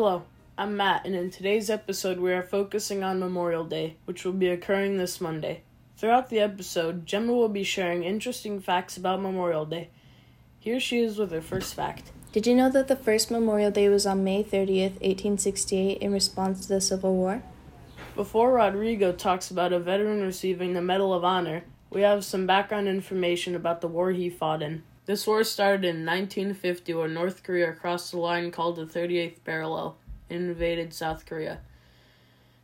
Hello, I'm Matt, and in today's episode, we are focusing on Memorial Day, which will be occurring this Monday. Throughout the episode, Gemma will be sharing interesting facts about Memorial Day. Here she is with her first fact. Did you know that the first Memorial Day was on May 30th, 1868, in response to the Civil War? Before Rodrigo talks about a veteran receiving the Medal of Honor, we have some background information about the war he fought in. This war started in 1950 when North Korea crossed the line called the 38th parallel and invaded South Korea.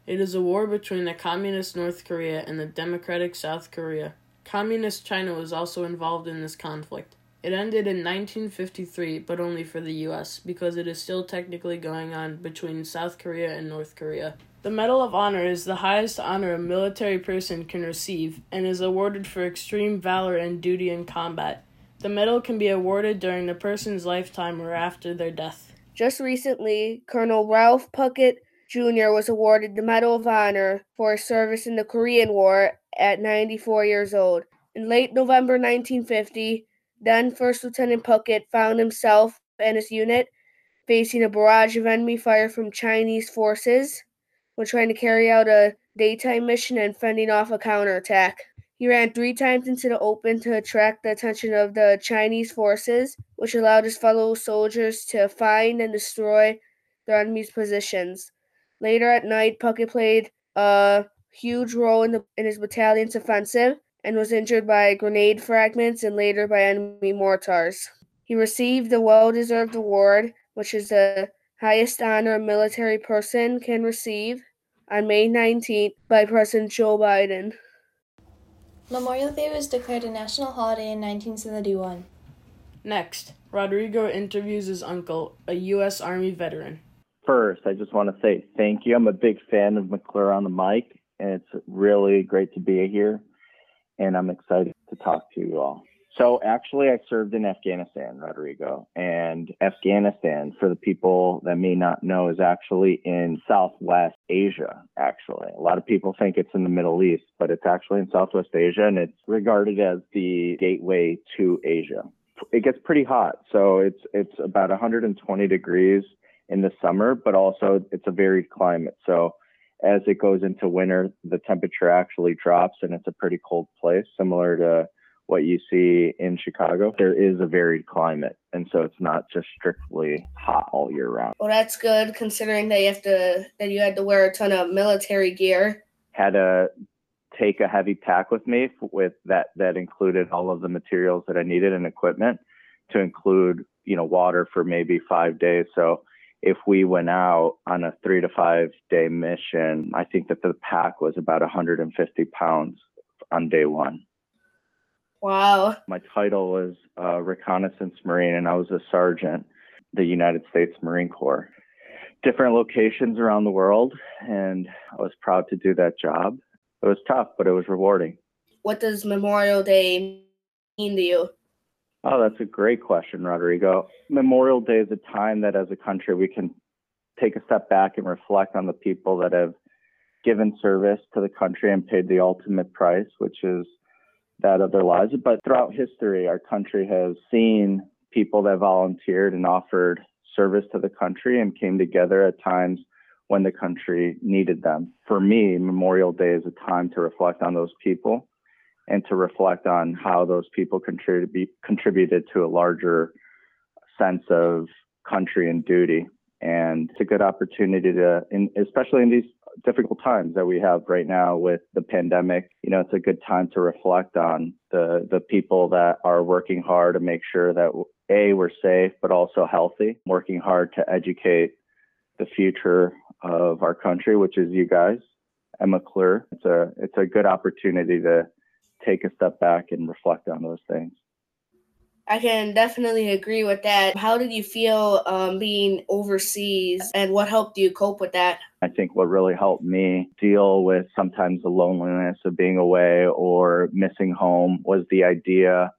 It is a war between the Communist North Korea and the Democratic South Korea. Communist China was also involved in this conflict. It ended in 1953, but only for the US, because it is still technically going on between South Korea and North Korea. The Medal of Honor is the highest honor a military person can receive and is awarded for extreme valor and duty in combat. The medal can be awarded during the person's lifetime or after their death. Just recently, Colonel Ralph Puckett Jr. was awarded the Medal of Honor for his service in the Korean War at 94 years old. In late November 1950, then First Lieutenant Puckett found himself and his unit facing a barrage of enemy fire from Chinese forces when trying to carry out a daytime mission and fending off a counterattack. He ran three times into the open to attract the attention of the Chinese forces, which allowed his fellow soldiers to find and destroy their enemy's positions. Later at night, Puckett played a huge role in, the, in his battalion's offensive and was injured by grenade fragments and later by enemy mortars. He received the well deserved award, which is the highest honor a military person can receive, on May 19th by President Joe Biden. Memorial Day was declared a national holiday in 1971. Next, Rodrigo interviews his uncle, a U.S. Army veteran. First, I just want to say thank you. I'm a big fan of McClure on the mic, and it's really great to be here, and I'm excited to talk to you all. So actually, I served in Afghanistan, Rodrigo, and Afghanistan, for the people that may not know, is actually in Southwest Asia. Actually, a lot of people think it's in the Middle East, but it's actually in Southwest Asia, and it's regarded as the gateway to Asia. It gets pretty hot, so it's it's about 120 degrees in the summer, but also it's a varied climate. So as it goes into winter, the temperature actually drops, and it's a pretty cold place, similar to what you see in Chicago. There is a varied climate, and so it's not just strictly hot all year round. Well, that's good considering that you have to that you had to wear a ton of military gear. Had to take a heavy pack with me with that that included all of the materials that I needed and equipment to include, you know, water for maybe 5 days. So if we went out on a 3 to 5 day mission, I think that the pack was about 150 pounds on day 1. Wow. My title was uh, Reconnaissance Marine, and I was a sergeant, the United States Marine Corps. Different locations around the world, and I was proud to do that job. It was tough, but it was rewarding. What does Memorial Day mean to you? Oh, that's a great question, Rodrigo. Memorial Day is a time that as a country we can take a step back and reflect on the people that have given service to the country and paid the ultimate price, which is that of their lives. But throughout history, our country has seen people that volunteered and offered service to the country and came together at times when the country needed them. For me, Memorial Day is a time to reflect on those people and to reflect on how those people contrib- contributed to a larger sense of country and duty. And it's a good opportunity to, in, especially in these difficult times that we have right now with the pandemic, you know, it's a good time to reflect on the the people that are working hard to make sure that a we're safe but also healthy, working hard to educate the future of our country, which is you guys at McClure. It's a it's a good opportunity to take a step back and reflect on those things. I can definitely agree with that. How did you feel um, being overseas and what helped you cope with that? I think what really helped me deal with sometimes the loneliness of being away or missing home was the idea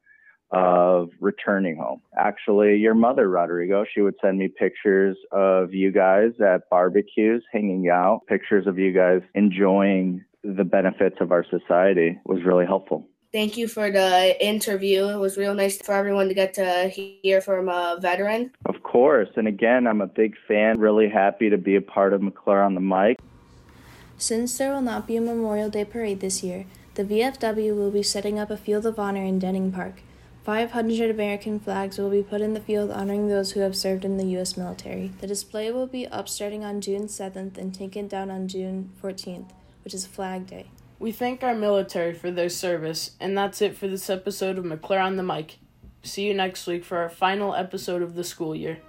of returning home. Actually, your mother, Rodrigo, she would send me pictures of you guys at barbecues, hanging out, pictures of you guys enjoying the benefits of our society was really helpful. Thank you for the interview. It was real nice for everyone to get to hear from a veteran. Of course. And again, I'm a big fan. Really happy to be a part of McClure on the mic. Since there will not be a Memorial Day parade this year, the VFW will be setting up a Field of Honor in Denning Park. 500 American flags will be put in the field honoring those who have served in the U.S. military. The display will be up starting on June 7th and taken down on June 14th, which is Flag Day. We thank our military for their service, and that's it for this episode of McClure on the Mic. See you next week for our final episode of the school year.